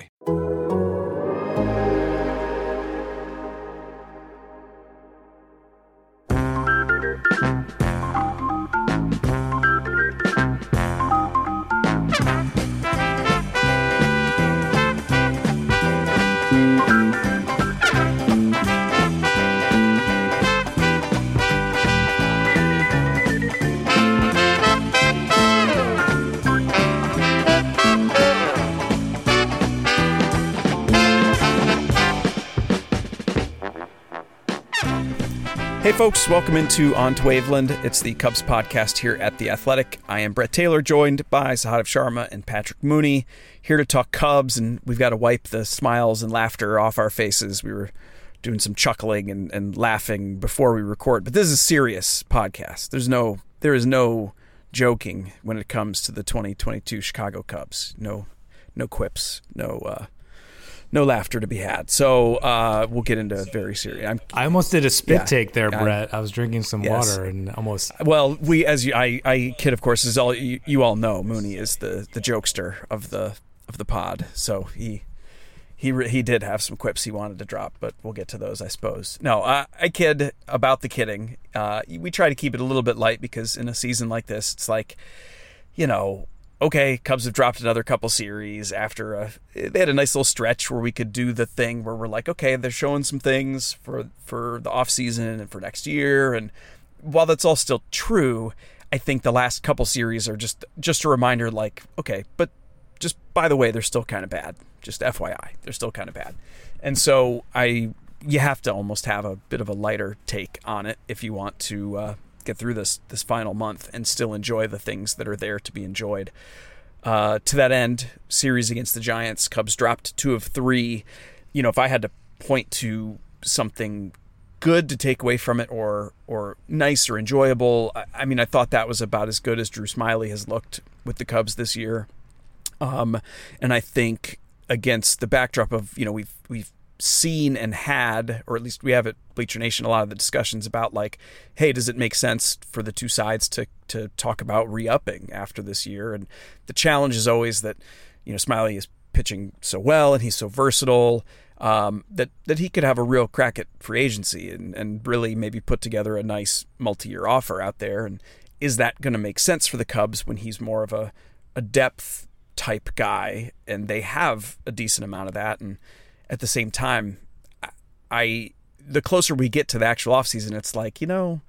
apply. Hey, folks, welcome into On to Waveland. It's the Cubs podcast here at The Athletic. I am Brett Taylor, joined by Sahadev Sharma and Patrick Mooney, here to talk Cubs, and we've got to wipe the smiles and laughter off our faces. We were doing some chuckling and, and laughing before we record, but this is a serious podcast. There's no, there is no joking when it comes to the 2022 Chicago Cubs. No, no quips, no, uh, no laughter to be had. So uh, we'll get into very serious. I'm, I almost did a spit Yeah. take there. Brett. I was drinking some Yes. water and almost. well, we as you, I, I kid, of course, is all you, you all know. Mooney is the the jokester of the of the pod. So he he re- he did have some quips he wanted to drop, but we'll get to those, I suppose. No, I, I kid about the kidding. Uh, we try to keep it a little bit light because in a season like this, it's like, you know, okay, Cubs have dropped another couple series after a, they had a nice little stretch where we could do the thing where we're like, okay, they're showing some things for for the off season and for next year, and while that's all still true, I think the last couple series are just just a reminder, like, okay, but just by the way, they're still kind of bad. Just FYI, they're still kind of bad. And so I, you have to almost have a bit of a lighter take on it if you want to uh, get through this this final month and still enjoy the things that are there to be enjoyed. Uh, to that end, series against the Giants, Cubs dropped two of three. You know, if I had to point to something good to take away from it or or nice or enjoyable, I, I mean, I thought that was about as good as Drew Smyly has looked with the Cubs this year. Um, and I think against the backdrop of you know we've we've seen and had, or at least we have at Bleacher Nation, a lot of the discussions about like, hey, does it make sense for the two sides to to talk about re-upping after this year? And the challenge is always that you know Smyly is pitching so well and he's so versatile um, that that he could have a real crack at free agency and and really maybe put together a nice multi-year offer out there. And is that going to make sense for the Cubs when he's more of a a depth type guy and they have a decent amount of that and at the same time I, the closer we get to the actual offseason it's like you know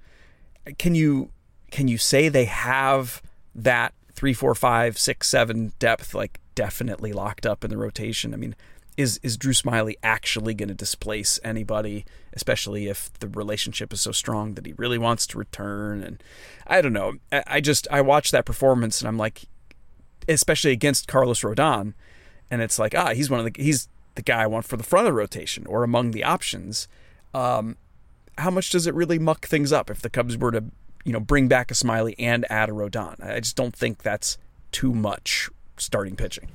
can you can you say they have that three four five six seven depth like definitely locked up in the rotation? I mean is is drew smyly actually going to displace anybody especially if the relationship is so strong that he really wants to return? And i don't know. I, I just i watched that performance and i'm like especially against Carlos Rodon, and it's like ah he's one of the he's the guy I want for the front of the rotation or among the options. Um, how much does it really muck things up if the Cubs were to you know bring back a Smyly and add a Rodon? I just don't think that's too much starting pitching.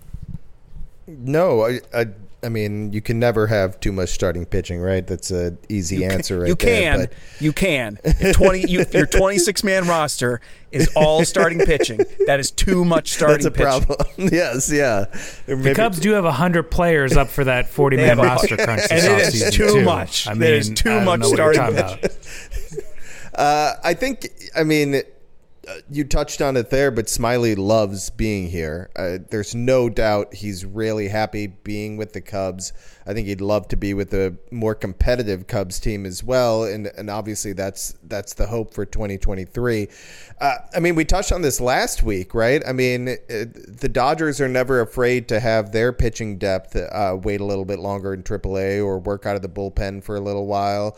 No, I, I, I mean, you can never have too much starting pitching, right? That's an easy answer, right you there. can, but- you can. If twenty, you, if your twenty-six man roster is all starting pitching, that is too much starting. That's a pitching. problem. yes, yeah. Or The Cubs do have 100 players up for that forty-man roster crunch this and it is too too. much. I There is mean, too I don't much know what you're starting talking about. Uh, I think, I mean, uh, you touched on it there, but Smyly loves being here. Uh, there's no doubt he's really happy being with the Cubs. I think he'd love to be with a more competitive Cubs team as well, and and obviously that's that's the hope for 2023. Uh, I mean, we touched on this last week, right? I mean, uh, the Dodgers are never afraid to have their pitching depth uh, wait a little bit longer in AAA or work out of the bullpen for a little while.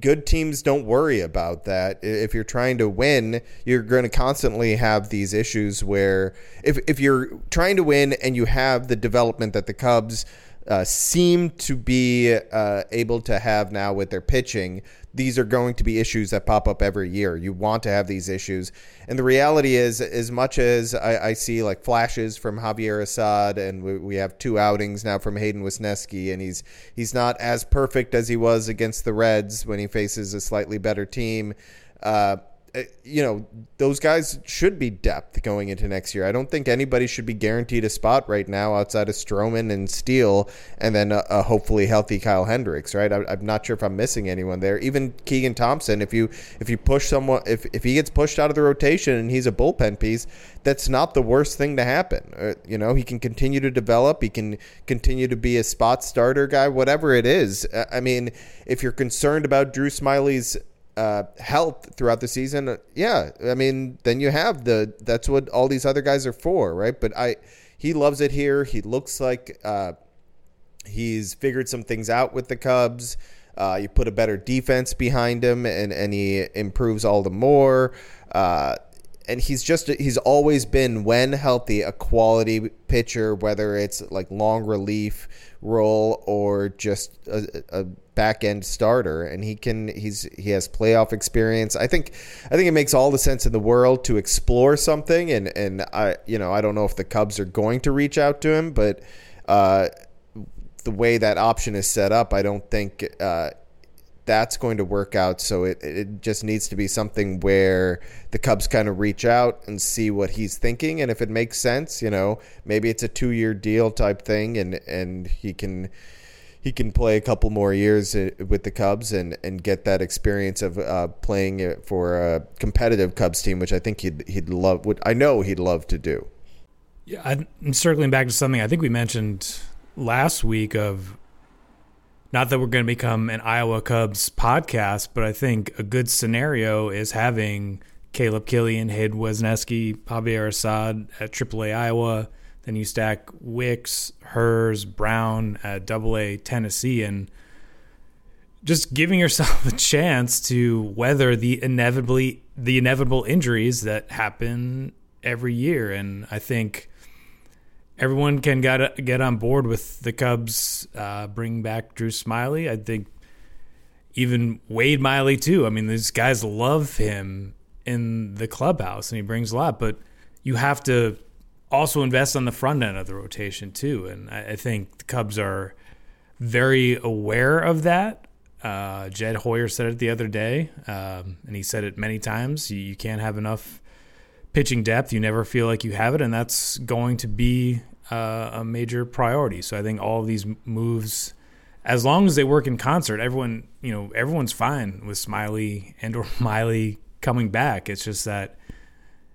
Good teams don't worry about that. If you're trying to win, you're going to constantly have these issues where if if you're trying to win and you have the development that the Cubs uh, seem to be uh, able to have now with their pitching, these are going to be issues that pop up every year. You want to have these issues. And the reality is, as much as I, I see like flashes from Javier Assad, and we, we, have two outings now from Hayden Wesneski, and he's he's not as perfect as he was against the Reds when he faces a slightly better team. Uh, Uh, you know, those guys should be depth going into next year. I don't think anybody should be guaranteed a spot right now outside of Stroman and Steele, and then a, a hopefully healthy Kyle Hendricks. Right? I, am not sure if I'm missing anyone there. Even Keegan Thompson. If you if you push someone, if if he gets pushed out of the rotation and he's a bullpen piece, that's not the worst thing to happen. Uh, you know, he can continue to develop. He can continue to be a spot starter guy, whatever it is. I mean, if you're concerned about Drew Smyly's uh, health throughout the season, yeah, I mean, then you have the that's what all these other guys are for, right? But I, he loves it here. He looks like uh, he's figured some things out with the Cubs. Uh, you put a better defense behind him, and and he improves all the more. Uh, and he's just he's always been when healthy a quality pitcher, whether it's like long relief role or just a, a back end starter, and he can he's he has playoff experience. I think I think it makes all the sense in the world to explore something, and and I you know I don't know if the Cubs are going to reach out to him, but uh, the way that option is set up, I don't think. Uh, that's going to work out. So it, it just needs to be something where the Cubs kind of reach out and see what he's thinking. And if it makes sense, you know, maybe it's a two year deal type thing and, and he can he can play a couple more years uh, with the Cubs and, and get that experience of uh, playing for a competitive Cubs team, which I think he'd he'd love. Would I know he'd love to do. Yeah, I'm circling back to something I think we mentioned last week of not that we're going to become an Iowa Cubs podcast, but I think a good scenario is having Caleb Killian, Hayden Wesneski, Javier Assad at AAA Iowa then you stack Wicks, Herz, Brown at Double A Tennessee, and just giving yourself a chance to weather the inevitably the inevitable injuries that happen every year. And I think everyone can get get on board with the Cubs uh, bringing back Drew Smyly. I think even Wade Miley too. I mean, these guys love him in the clubhouse, and he brings a lot. But you have to also invest on the front end of the rotation too. And I, I think the Cubs are very aware of that. Uh, Jed Hoyer said it the other day, um, and he said it many times. You, you, can't have enough pitching depth. You never feel like you have it, and that's going to be uh, a major priority. So I think all of these moves, as long as they work in concert, everyone you know everyone's fine with Smyly and or Miley coming back. It's just that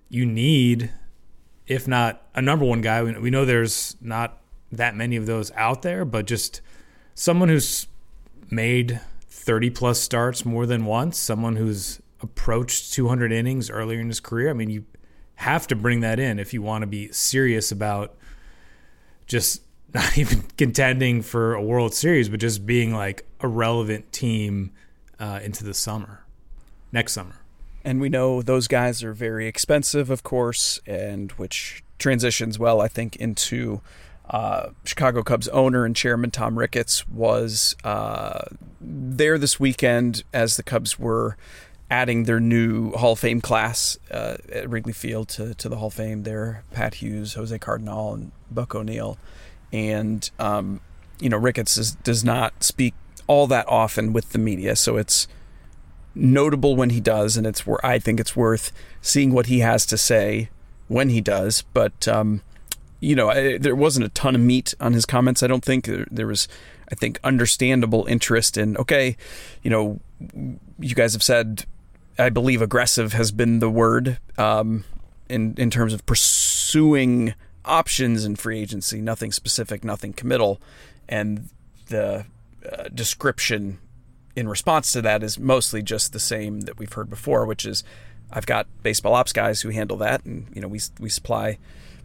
you need if not a number one guy. We know there's not that many of those out there, but just someone who's made 30 plus starts more than once, someone who's approached 200 innings earlier in his career. I mean, you have to bring that in if you want to be serious about just not even contending for a World Series, but just being like a relevant team uh, into the summer, next summer. And we know those guys are very expensive, of course, and which transitions well, I think, into uh, Chicago Cubs owner and chairman Tom Ricketts was uh, there this weekend as the Cubs were adding their new Hall of Fame class uh, at Wrigley Field to, to the Hall of Fame. There, Pat Hughes, Jose Cardenal, and Buck O'Neil. And, um, you know, Ricketts is, does not speak all that often with the media, so it's notable when he does, and it's where I think it's worth seeing what he has to say when he does. But um, you know, I, there wasn't a ton of meat on his comments. I don't think there, there was. I think understandable interest in okay, you know, you guys have said. I believe aggressive has been the word um, in in terms of pursuing options in free agency. Nothing specific, nothing committal, and the uh, description in response to that is mostly just the same that we've heard before, which is I've got baseball ops guys who handle that, and you know we we supply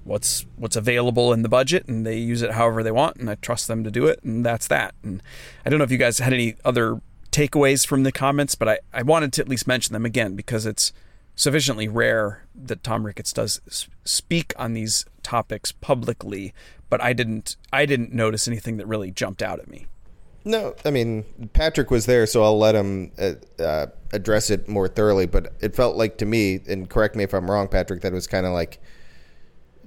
what's what's available in the budget, and they use it however they want, and I trust them to do it, and that's that. And I don't know if you guys had any other takeaways from the comments, but I, I wanted to at least mention them again because it's sufficiently rare that Tom Ricketts does speak on these topics publicly. But I didn't I didn't notice anything that really jumped out at me. No, I mean Patrick was there, so I'll let him uh, uh, address it more thoroughly. But it felt like to me, and correct me if I'm wrong, Patrick, that it was kind of like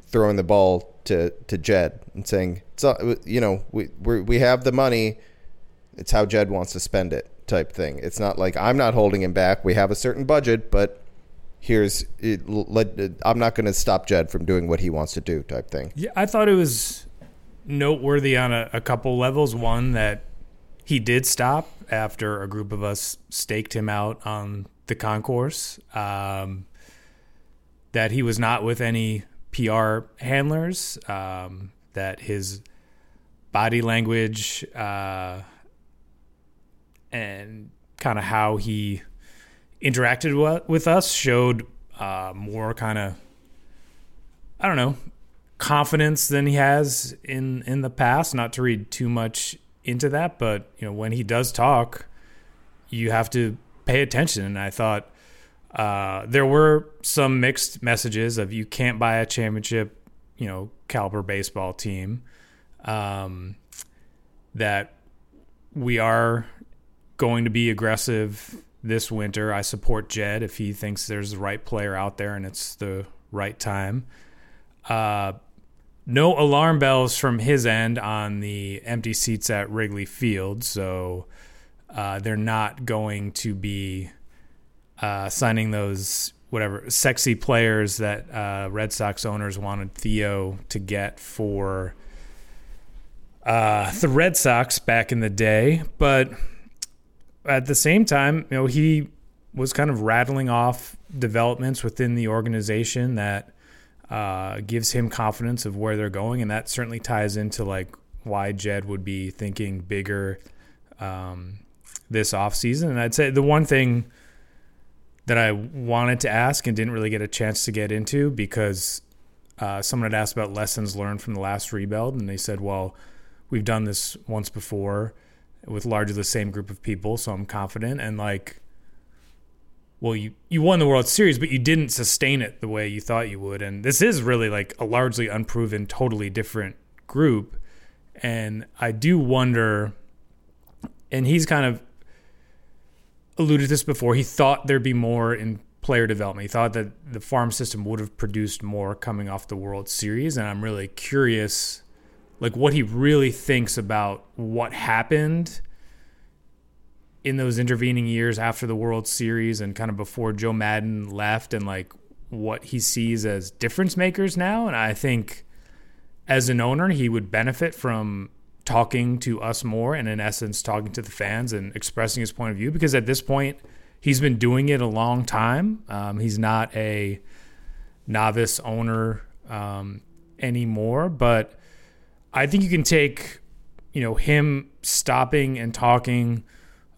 throwing the ball to to Jed and saying, "So you know, we we we have the money. It's how Jed wants to spend it." Type thing. It's not like I'm not holding him back. We have a certain budget, but here's it, let, I'm not going to stop Jed from doing what he wants to do. Type thing. Yeah, I thought it was noteworthy on a, a couple levels. One that he did stop after a group of us staked him out on the concourse. Um, that he was not with any PR handlers, um, that his body language uh, and kind of how he interacted with us showed uh, more kind of, I don't know, confidence than he has in in the past. Not to read too much into that, but you know when he does talk, you have to pay attention. And I thought uh, there were some mixed messages of you can't buy a championship, you know, caliber baseball team. Um, that we are going to be aggressive this winter. I support Jed if he thinks there's the right player out there and it's the right time. Uh, no alarm bells from his end on the empty seats at Wrigley Field, so uh, they're not going to be uh, signing those whatever sexy players that uh, Red Sox owners wanted Theo to get for uh, the Red Sox back in the day. But at the same time, you know, he was kind of rattling off developments within the organization that uh, gives him confidence of where they're going, and that certainly ties into like why Jed would be thinking bigger um, this offseason. And I'd say the one thing that I wanted to ask and didn't really get a chance to get into because uh, someone had asked about lessons learned from the last rebuild, and they said, "Well, we've done this once before with largely the same group of people, so I'm confident." And like, well, you you won the World Series, but you didn't sustain it the way you thought you would, and this is really like a largely unproven, totally different group, and I do wonder. And he's kind of alluded to this before. He thought there'd be more in player development. He thought that the farm system would have produced more coming off the World Series, and I'm really curious, like what he really thinks about what happened in those intervening years after the World Series and kind of before Joe Maddon left, and like what he sees as difference makers now. And I think as an owner, he would benefit from talking to us more and in essence talking to the fans and expressing his point of view because at this point he's been doing it a long time um, he's not a novice owner um, anymore but i think you can take you know him stopping and talking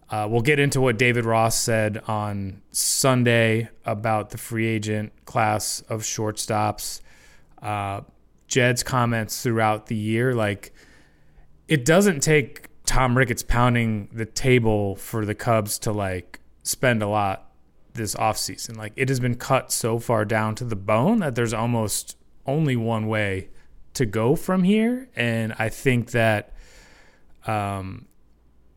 uh, we'll get into what david ross said on sunday about the free agent class of shortstops uh, jed's comments throughout the year like it doesn't take Tom Ricketts pounding the table for the Cubs to like spend a lot this offseason. Like it has been cut so far down to the bone that there's almost only one way to go from here. And I think that, um,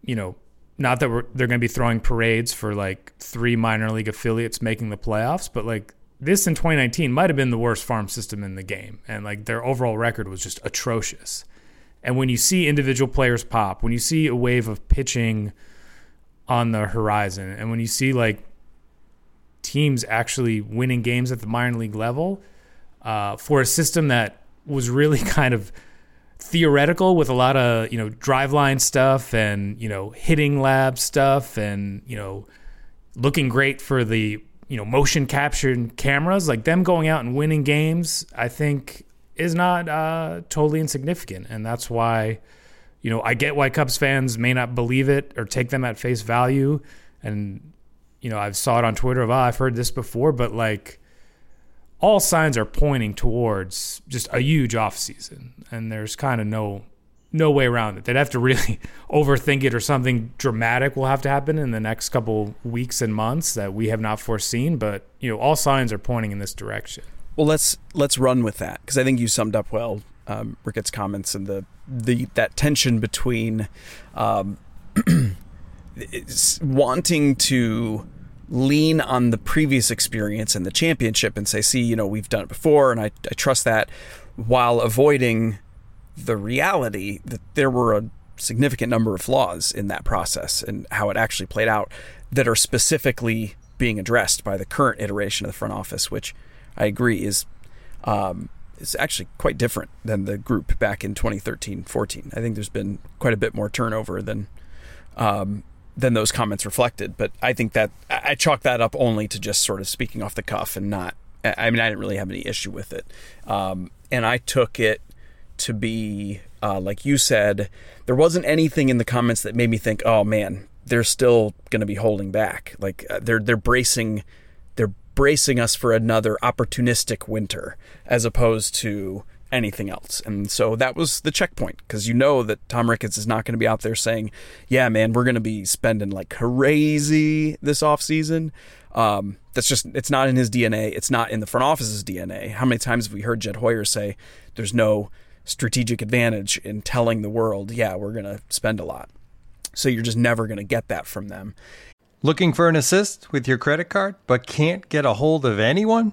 you know, not that they're going to be throwing parades for like three minor league affiliates making the playoffs, but like this in 2019 might have been the worst farm system in the game. And like their overall record was just atrocious. And when you see individual players pop, when you see a wave of pitching on the horizon, and when you see like teams actually winning games at the minor league level uh, for a system that was really kind of theoretical with a lot of you know driveline stuff and you know hitting lab stuff and you know looking great for the you know motion capture cameras. Like them going out and winning games i think is not uh, totally insignificant, and that's why you know I get why Cubs fans may not believe it or take them at face value, and you know I've saw it on Twitter of oh, I've heard this before, but like all signs are pointing towards just a huge off season, and there's kind of no no way around it. They'd have to really overthink it, or something dramatic will have to happen in the next couple weeks and months that we have not foreseen. But you know, all signs are pointing in this direction. Well, let's let's run with that because I think you summed up well um, Ricketts' comments and the the that tension between um, wanting to lean on the previous experience and the championship and say, see, you know, we've done it before, and I, I trust that, while avoiding the reality that there were a significant number of flaws in that process and how it actually played out that are specifically being addressed by the current iteration of the front office, which I agree is um, is actually quite different than the group back in 2013 14. I think there's been quite a bit more turnover than um, than those comments reflected. But I think that I chalk that up only to just sort of speaking off the cuff and not. I mean, I didn't really have any issue with it, um, and I took it to be uh, like you said. There wasn't anything in the comments that made me think, "Oh man, they're still going to be holding back." Like uh, they're they're bracing, they're bracing us for another opportunistic winter, as opposed to anything else. And so that was the checkpoint because you know that Tom Ricketts is not going to be out there saying, "Yeah, man, we're going to be spending like crazy this off season." Um, that's just it's not in his DNA. It's not in the front office's DNA. How many times have we heard Jed Hoyer say, "There's no strategic advantage in telling the world, yeah, we're going to spend a lot." So you're just never going to get that from them. Looking for an assist with your credit card, but can't get a hold of anyone?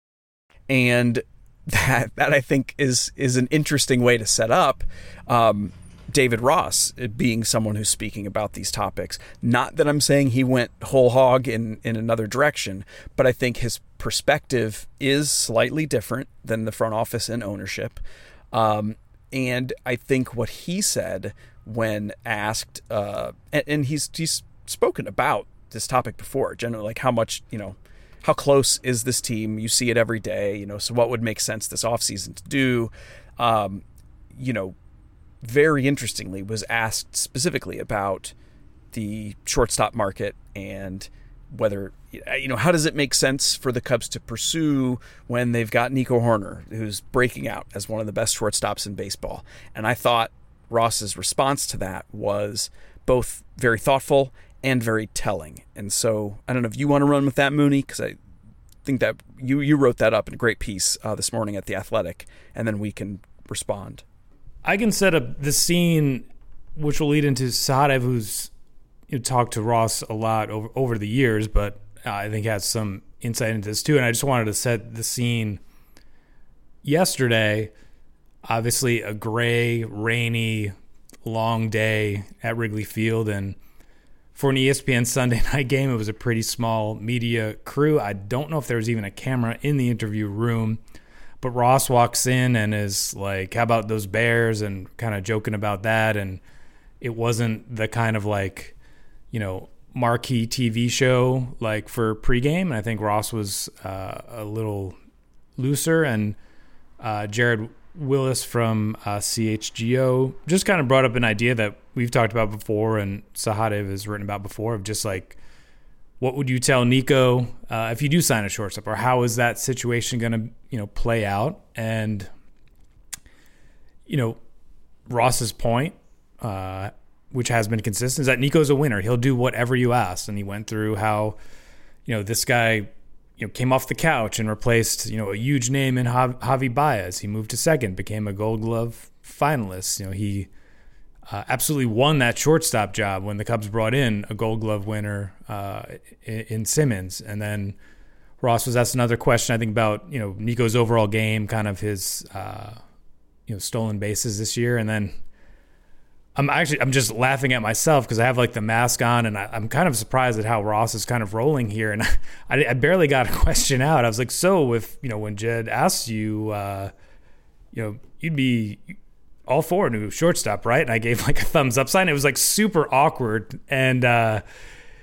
and that that I think is is an interesting way to set up um, David Ross being someone who's speaking about these topics. Not that I'm saying he went whole hog in in another direction, but I think his perspective is slightly different than the front office and ownership. Um, and I think what he said when asked, uh, and, and he's he's spoken about this topic before, generally like how much you know how close is this team? You see it every day, you know. So what would make sense this offseason to do? Um, you know, very interestingly, was asked specifically about the shortstop market and whether you know how does it make sense for the Cubs to pursue when they've got Nico Hoerner, who's breaking out as one of the best shortstops in baseball. And I thought Ross's response to that was both very thoughtful and very telling. And so I don't know if you want to run with that, Mooney, because I think that you you wrote that up in a great piece uh, this morning at the Athletic, and then we can respond. I can set up the scene, which will lead into Sahadev, who's you know, talked to Ross a lot over over the years, but uh, I think has some insight into this too. And I just wanted to set the scene. Yesterday, obviously a gray, rainy, long day at Wrigley Field, and for an ESPN Sunday night game. It was a pretty small media crew. I don't know if there was even a camera in the interview room. But Ross walks in and is like, How about those Bears? and kind of joking about that. And it wasn't the kind of like, you know, marquee TV show like for pregame. And I think Ross was uh, a little looser. And uh, Jared Wyllys from uh, CHGO just kind of brought up an idea that we've talked about before and Sahadev has written about before of just like, what would you tell Nico uh, if you do sign a shortstop, or how is that situation going to you know play out? And you know, Ross's point, uh, which has been consistent, is that Nico's a winner. He'll do whatever you ask, and he went through how you know this guy you know, came off the couch and replaced, you know, a huge name in Javi Baez. He moved to second, became a Gold Glove finalist. You know, he uh, absolutely won that shortstop job when the Cubs brought in a Gold Glove winner uh, in, Simmons, and then Ross was asked another question I think about you know Nico's overall game, kind of his uh, you know stolen bases this year, and then I'm actually I'm just laughing at myself because I have like the mask on, and I, am kind of surprised at how Ross is kind of rolling here, and I, I, barely got a question out. I was like, so if you know when Jed asks you, uh, you know, you'd be all for a new shortstop, right? And I gave like a thumbs up sign. It was like super awkward, and uh,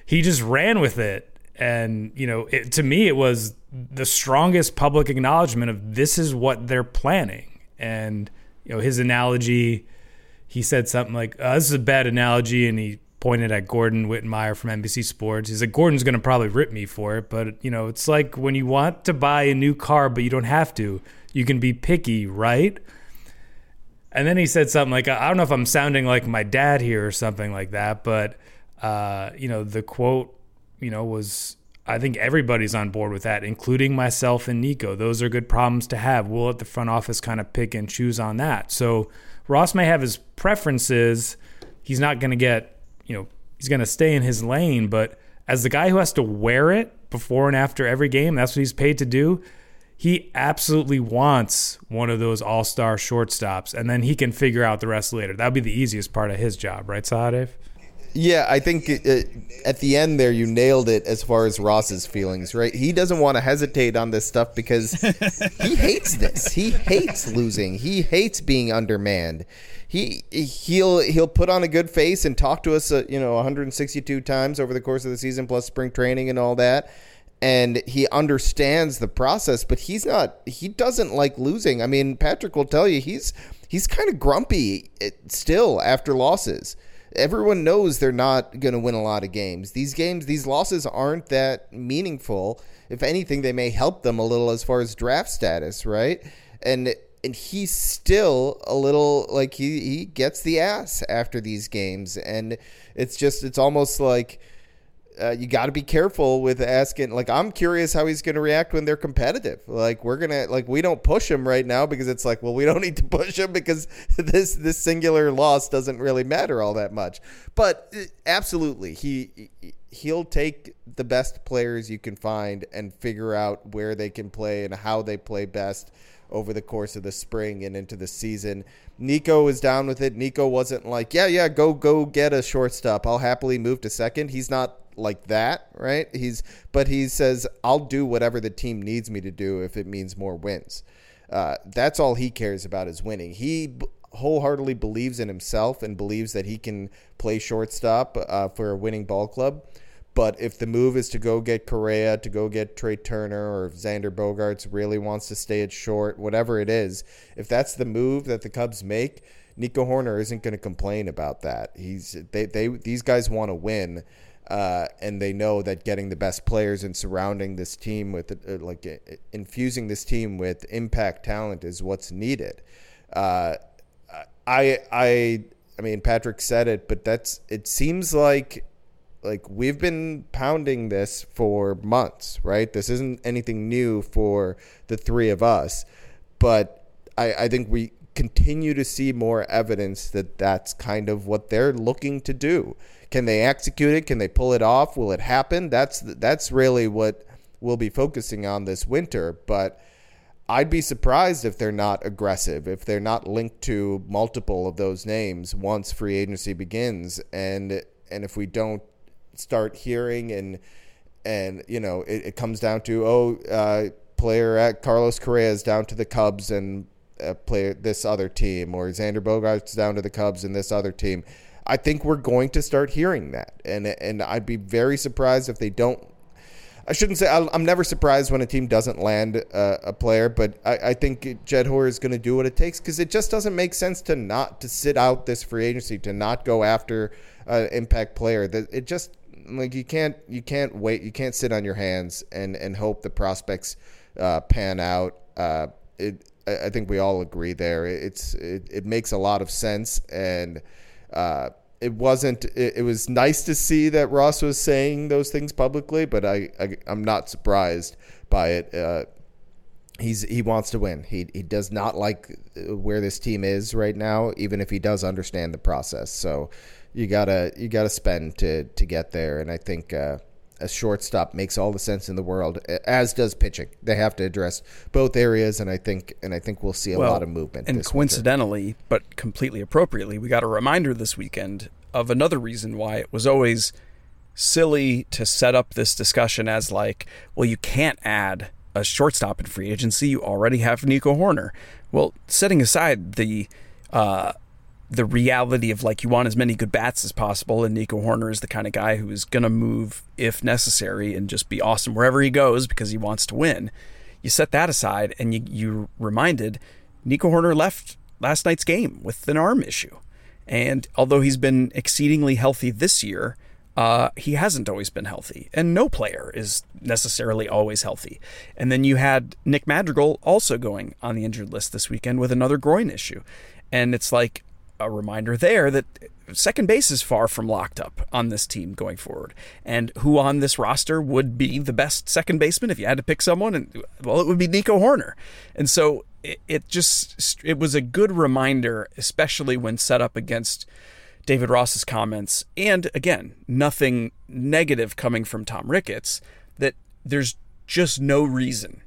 he just ran with it. And you know, it, to me, it was the strongest public acknowledgement of this is what they're planning. And you know, his analogy, he said something like, uh, "This is a bad analogy," and he pointed at Gordon Wittenmyer from NBC Sports. He's like, Gordon's going to probably rip me for it, but you know, it's like when you want to buy a new car, but you don't have to. You can be picky, right? And then he said something like, I don't know if I'm sounding like my dad here or something like that, but, uh, you know, the quote, you know, was, I think everybody's on board with that, including myself and Nico. Those are good problems to have. We'll let the front office kind of pick and choose on that. So Ross may have his preferences. He's not going to get, you know, he's going to stay in his lane, but as the guy who has to wear it before and after every game, that's what he's paid to do he absolutely wants one of those all star shortstops, and then he can figure out the rest later. That would be the easiest part of his job, right, Sahadev? Yeah, I think it, at the end there, you nailed it as far as Ross's feelings, right? He doesn't want to hesitate on this stuff because he hates this. He hates losing. He hates being undermanned. He he'll he'll put on a good face and talk to us, uh, you know, 162 times over the course of the season, plus spring training and all that and he understands the process, but he's not. He doesn't like losing. I mean, Patrick will tell you he's he's kind of grumpy eh, still after losses. Everyone knows they're not going to win a lot of games. These games, these losses aren't that meaningful. If anything, they may help them a little as far as draft status, right? And and he's still a little like he he gets the ass after these games, and it's just it's almost like uh, you got to be careful with asking. Like, I'm curious how he's going to react when they're competitive. Like, we're gonna like we don't push him right now because it's like, well, we don't need to push him because this this singular loss doesn't really matter all that much. But uh, absolutely, he he'll take the best players you can find and figure out where they can play and how they play best over the course of the spring and into the season. Nico was down with it. Nico wasn't like, yeah, yeah, go go get a shortstop. I'll happily move to second. He's not like that, right? He's but he says I'll do whatever the team needs me to do if it means more wins. Uh, that's all he cares about is winning. He wholeheartedly believes in himself and believes that he can play shortstop uh, for a winning ball club. But if the move is to go get Correa, to go get Trea Turner, or if Xander Bogaerts really wants to stay at short, whatever it is, if that's the move that the Cubs make, Nico Hoerner isn't going to complain about that. He's they they these guys want to win, uh, and they know that getting the best players and surrounding this team with uh, like uh, infusing this team with impact talent is what's needed. Uh, I I I mean Patrick said it, but that's it seems like like we've been pounding this for months, right? This isn't anything new for the three of us, but I, I think we continue to see more evidence that that's kind of what they're looking to do. Can they execute it? Can they pull it off? Will it happen? That's that's really what we'll be focusing on this winter. But I'd be surprised if they're not aggressive, if they're not linked to multiple of those names once free agency begins, and and if we don't start hearing and and you know it, it comes down to oh uh, player at Carlos Correa is down to the Cubs and uh, player this other team or Xander Bogaerts down to the Cubs and this other team I think we're going to start hearing that, and and I'd be very surprised if they don't. I shouldn't say I'm never surprised when a team doesn't land a, a player, but I, I think Jed Hoyer is going to do what it takes because it just doesn't make sense to not to sit out this free agency to not go after an impact player. That it just like you can't you can't wait you can't sit on your hands and and hope the prospects uh, pan out. Uh, it I think we all agree there. It's it, it makes a lot of sense and uh, it wasn't. It, it, was nice to see that Ross was saying those things publicly, but I, I am not surprised by it. Uh, he's he wants to win. He he does not like uh, where this team is right now, even if he does understand the process. So you gotta you gotta spend to to get there, and I think. Uh, a shortstop makes all the sense in the world, as does pitching. They have to address both areas, and I think and I think we'll see a Well, lot of movement. And this winter. coincidentally, but completely appropriately, we got a reminder this weekend of another reason why it was always silly to set up this discussion as like, well, you can't add a shortstop in free agency. You already have Nico Hoerner. Well, setting aside the uh, the reality of like you want as many good bats as possible, and Nico Hoerner is the kind of guy who is gonna move if necessary and just be awesome wherever he goes because he wants to win. You set that aside, and you you reminded Nico Hoerner left last night's game with an arm issue, and although he's been exceedingly healthy this year. Uh, he hasn't always been healthy, and no player is necessarily always healthy. And then you had Nick Madrigal also going on the injured list this weekend with another groin issue. And it's like a reminder there that second base is far from locked up on this team going forward. And who on this roster would be the best second baseman if you had to pick someone? And well, it would be Nico Hoerner. And so it, it just it was a good reminder, especially when set up against David Ross's comments, and again, nothing negative coming from Tom Ricketts, that there's just no reason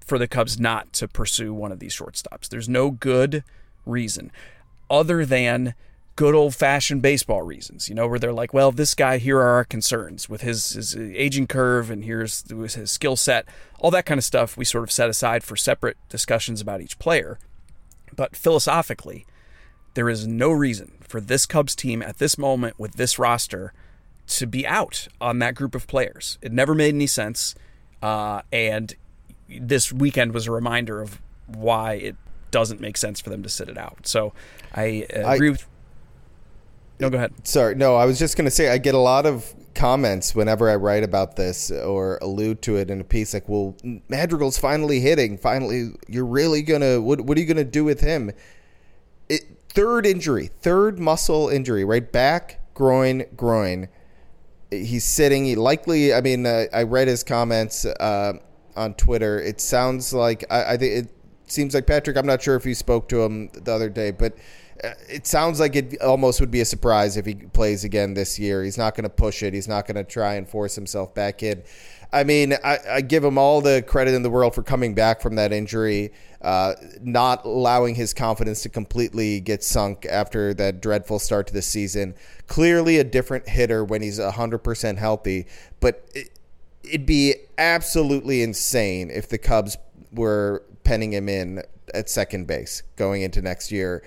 for the Cubs not to pursue one of these shortstops. There's no good reason other than good old fashioned baseball reasons, you know, where they're like, well, this guy, here are our concerns with his, his aging curve and here's his skill set, all that kind of stuff we sort of set aside for separate discussions about each player. But philosophically, there is no reason for this Cubs team at this moment with this roster to be out on that group of players. It never made any sense. Uh, and this weekend was a reminder of why it doesn't make sense for them to sit it out. So I uh, I- agree with. No, go ahead. Sorry, no, I was just going to say I get a lot of comments whenever I write about this or allude to it in a piece like, "Well, Madrigal's finally hitting. Finally, you're really gonna what? What are you gonna do with him?" It, third injury, third muscle injury, right back, groin, groin. He's sitting. He likely. I mean, uh, I read his comments uh, on Twitter. It sounds like I, I think it seems like Patrick. I'm not sure if you spoke to him the other day, but uh, it sounds like it almost would be a surprise if he plays again this year. He's not going to push it. He's not going to try and force himself back in. I mean, I, I give him all the credit in the world for coming back from that injury, uh, not allowing his confidence to completely get sunk after that dreadful start to the season. Clearly a different hitter when he's 100% healthy, but it, it'd be absolutely insane if the Cubs were penning him in at second base going into next year.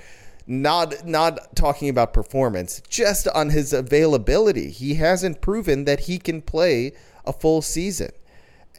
Not not talking about performance, just on his availability. He hasn't proven that he can play a full season.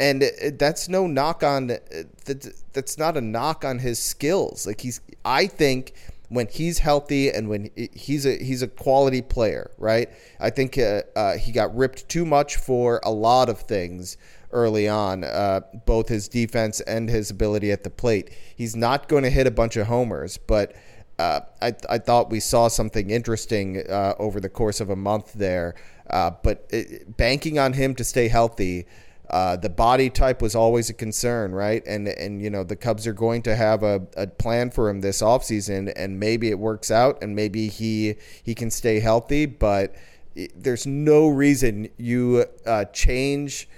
And that's no knock on that that's not a knock on his skills. Like he's I think when he's healthy and when he's a he's a quality player, right? I think uh, uh, he got ripped too much for a lot of things early on, uh, both his defense and his ability at the plate. He's not going to hit a bunch of homers, but uh, I, I thought we saw something interesting uh, over the course of a month there. Uh, but it, banking on him to stay healthy, uh, the body type was always a concern, right? And and you know the Cubs are going to have a, a plan for him this offseason, and maybe it works out, and maybe he he can stay healthy. But there's no reason you uh, change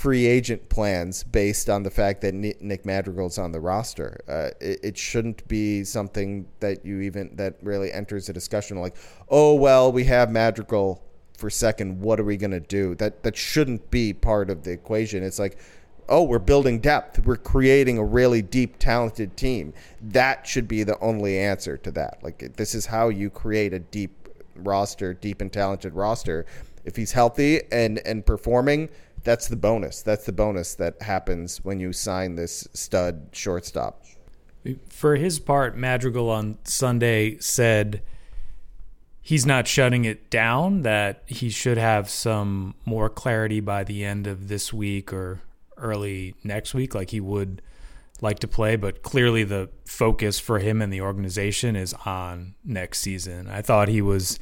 free agent plans based on the fact that Ni- Nick Madrigal's on the roster. Uh, it, it shouldn't be something that you even that really enters a discussion like, oh well, we have Madrigal for second. What are we gonna do? That that shouldn't be part of the equation. It's like. Oh, we're building depth. We're creating a really deep, talented team. That should be the only answer to that. Like, this is how you create a deep roster, deep and talented roster. If he's healthy and and performing, that's the bonus. That's the bonus that happens when you sign this stud shortstop. For his part, Madrigal on Sunday said he's not shutting it down, that he should have some more clarity by the end of this week or early next week, like he would like to play. But clearly, the focus for him and the organization is on next season. I thought he was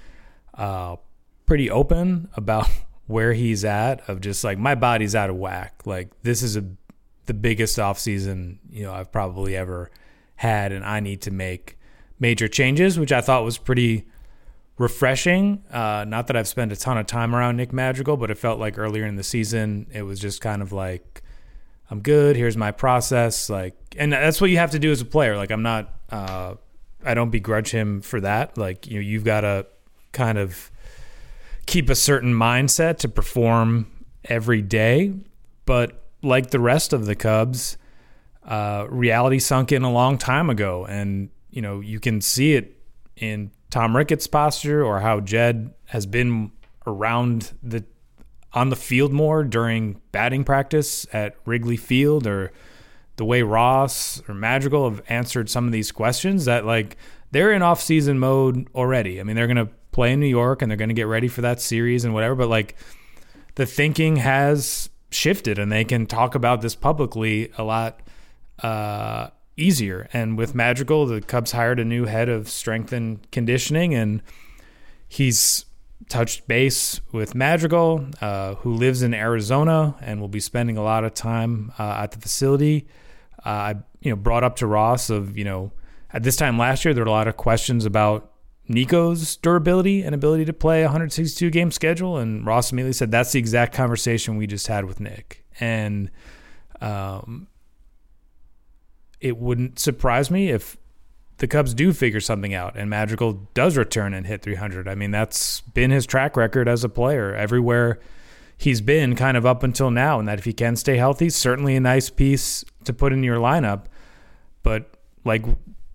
uh, pretty open about where he's at, of just like, my body's out of whack. Like, this is a the biggest offseason, you know, I've probably ever had and I need to make major changes, which I thought was pretty refreshing. Uh, not that I've spent a ton of time around Nick Madrigal, but it felt like earlier in the season it was just kind of like I'm good. Here's my process. Like, and that's what you have to do as a player. Like, I'm not. Uh, I don't begrudge him for that. Like, you know, you've got to kind of keep a certain mindset to perform every day. But like the rest of the Cubs, uh, reality sunk in a long time ago, and you know you can see it in Tom Ricketts' posture or how Jed has been around the on the field more during batting practice at Wrigley Field or the way Ross or Madrigal have answered some of these questions that like they're in off-season mode already. I mean, they're going to play in New York and they're going to get ready for that series and whatever, but like the thinking has shifted and they can talk about this publicly a lot uh, easier. And with Madrigal, the Cubs hired a new head of strength and conditioning and he's touched base with Madrigal, uh, who lives in Arizona and will be spending a lot of time uh, at the facility. Uh, I, you know, brought up to Ross of, you know, at this time last year, there were a lot of questions about Nico's durability and ability to play a 162 game schedule. And Ross immediately said, that's the exact conversation we just had with Nick. And um, it wouldn't surprise me if the Cubs do figure something out and Madrigal does return and hit 300. I mean, that's been his track record as a player everywhere he's been kind of up until now. And that if he can stay healthy, certainly a nice piece to put in your lineup. But like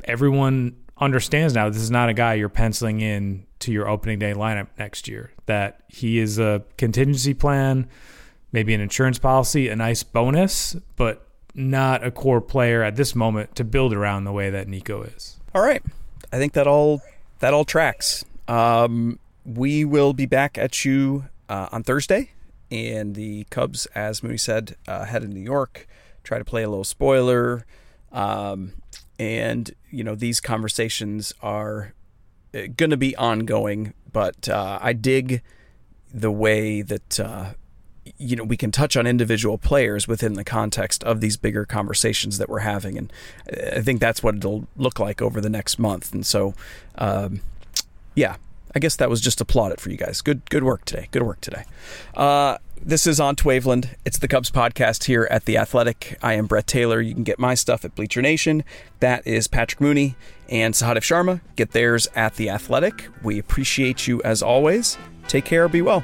everyone understands now, this is not a guy you're penciling in to your opening day lineup next year. That he is a contingency plan, maybe an insurance policy, a nice bonus, but not a core player at this moment to build around the way that Nico is. All right, I think that all that all tracks. Um, we will be back at you uh, on Thursday, and the Cubs, as Mooney said, uh, head to New York. Try to play a little spoiler, um, and you know these conversations are uh, going to be ongoing. But uh, I dig the way that uh, you know we can touch on individual players within the context of these bigger conversations that we're having and i think that's what it'll look like over the next month and so um, yeah i guess that was just a applauded for you guys good good work today good work today uh, this is on Waveland. It's the Cubs podcast here at The Athletic. I am Brett Taylor. You can get my stuff at Bleacher Nation. That is Patrick Mooney and Sahadev Sharma. Get theirs at The Athletic. We appreciate you as always. Take care. Be well.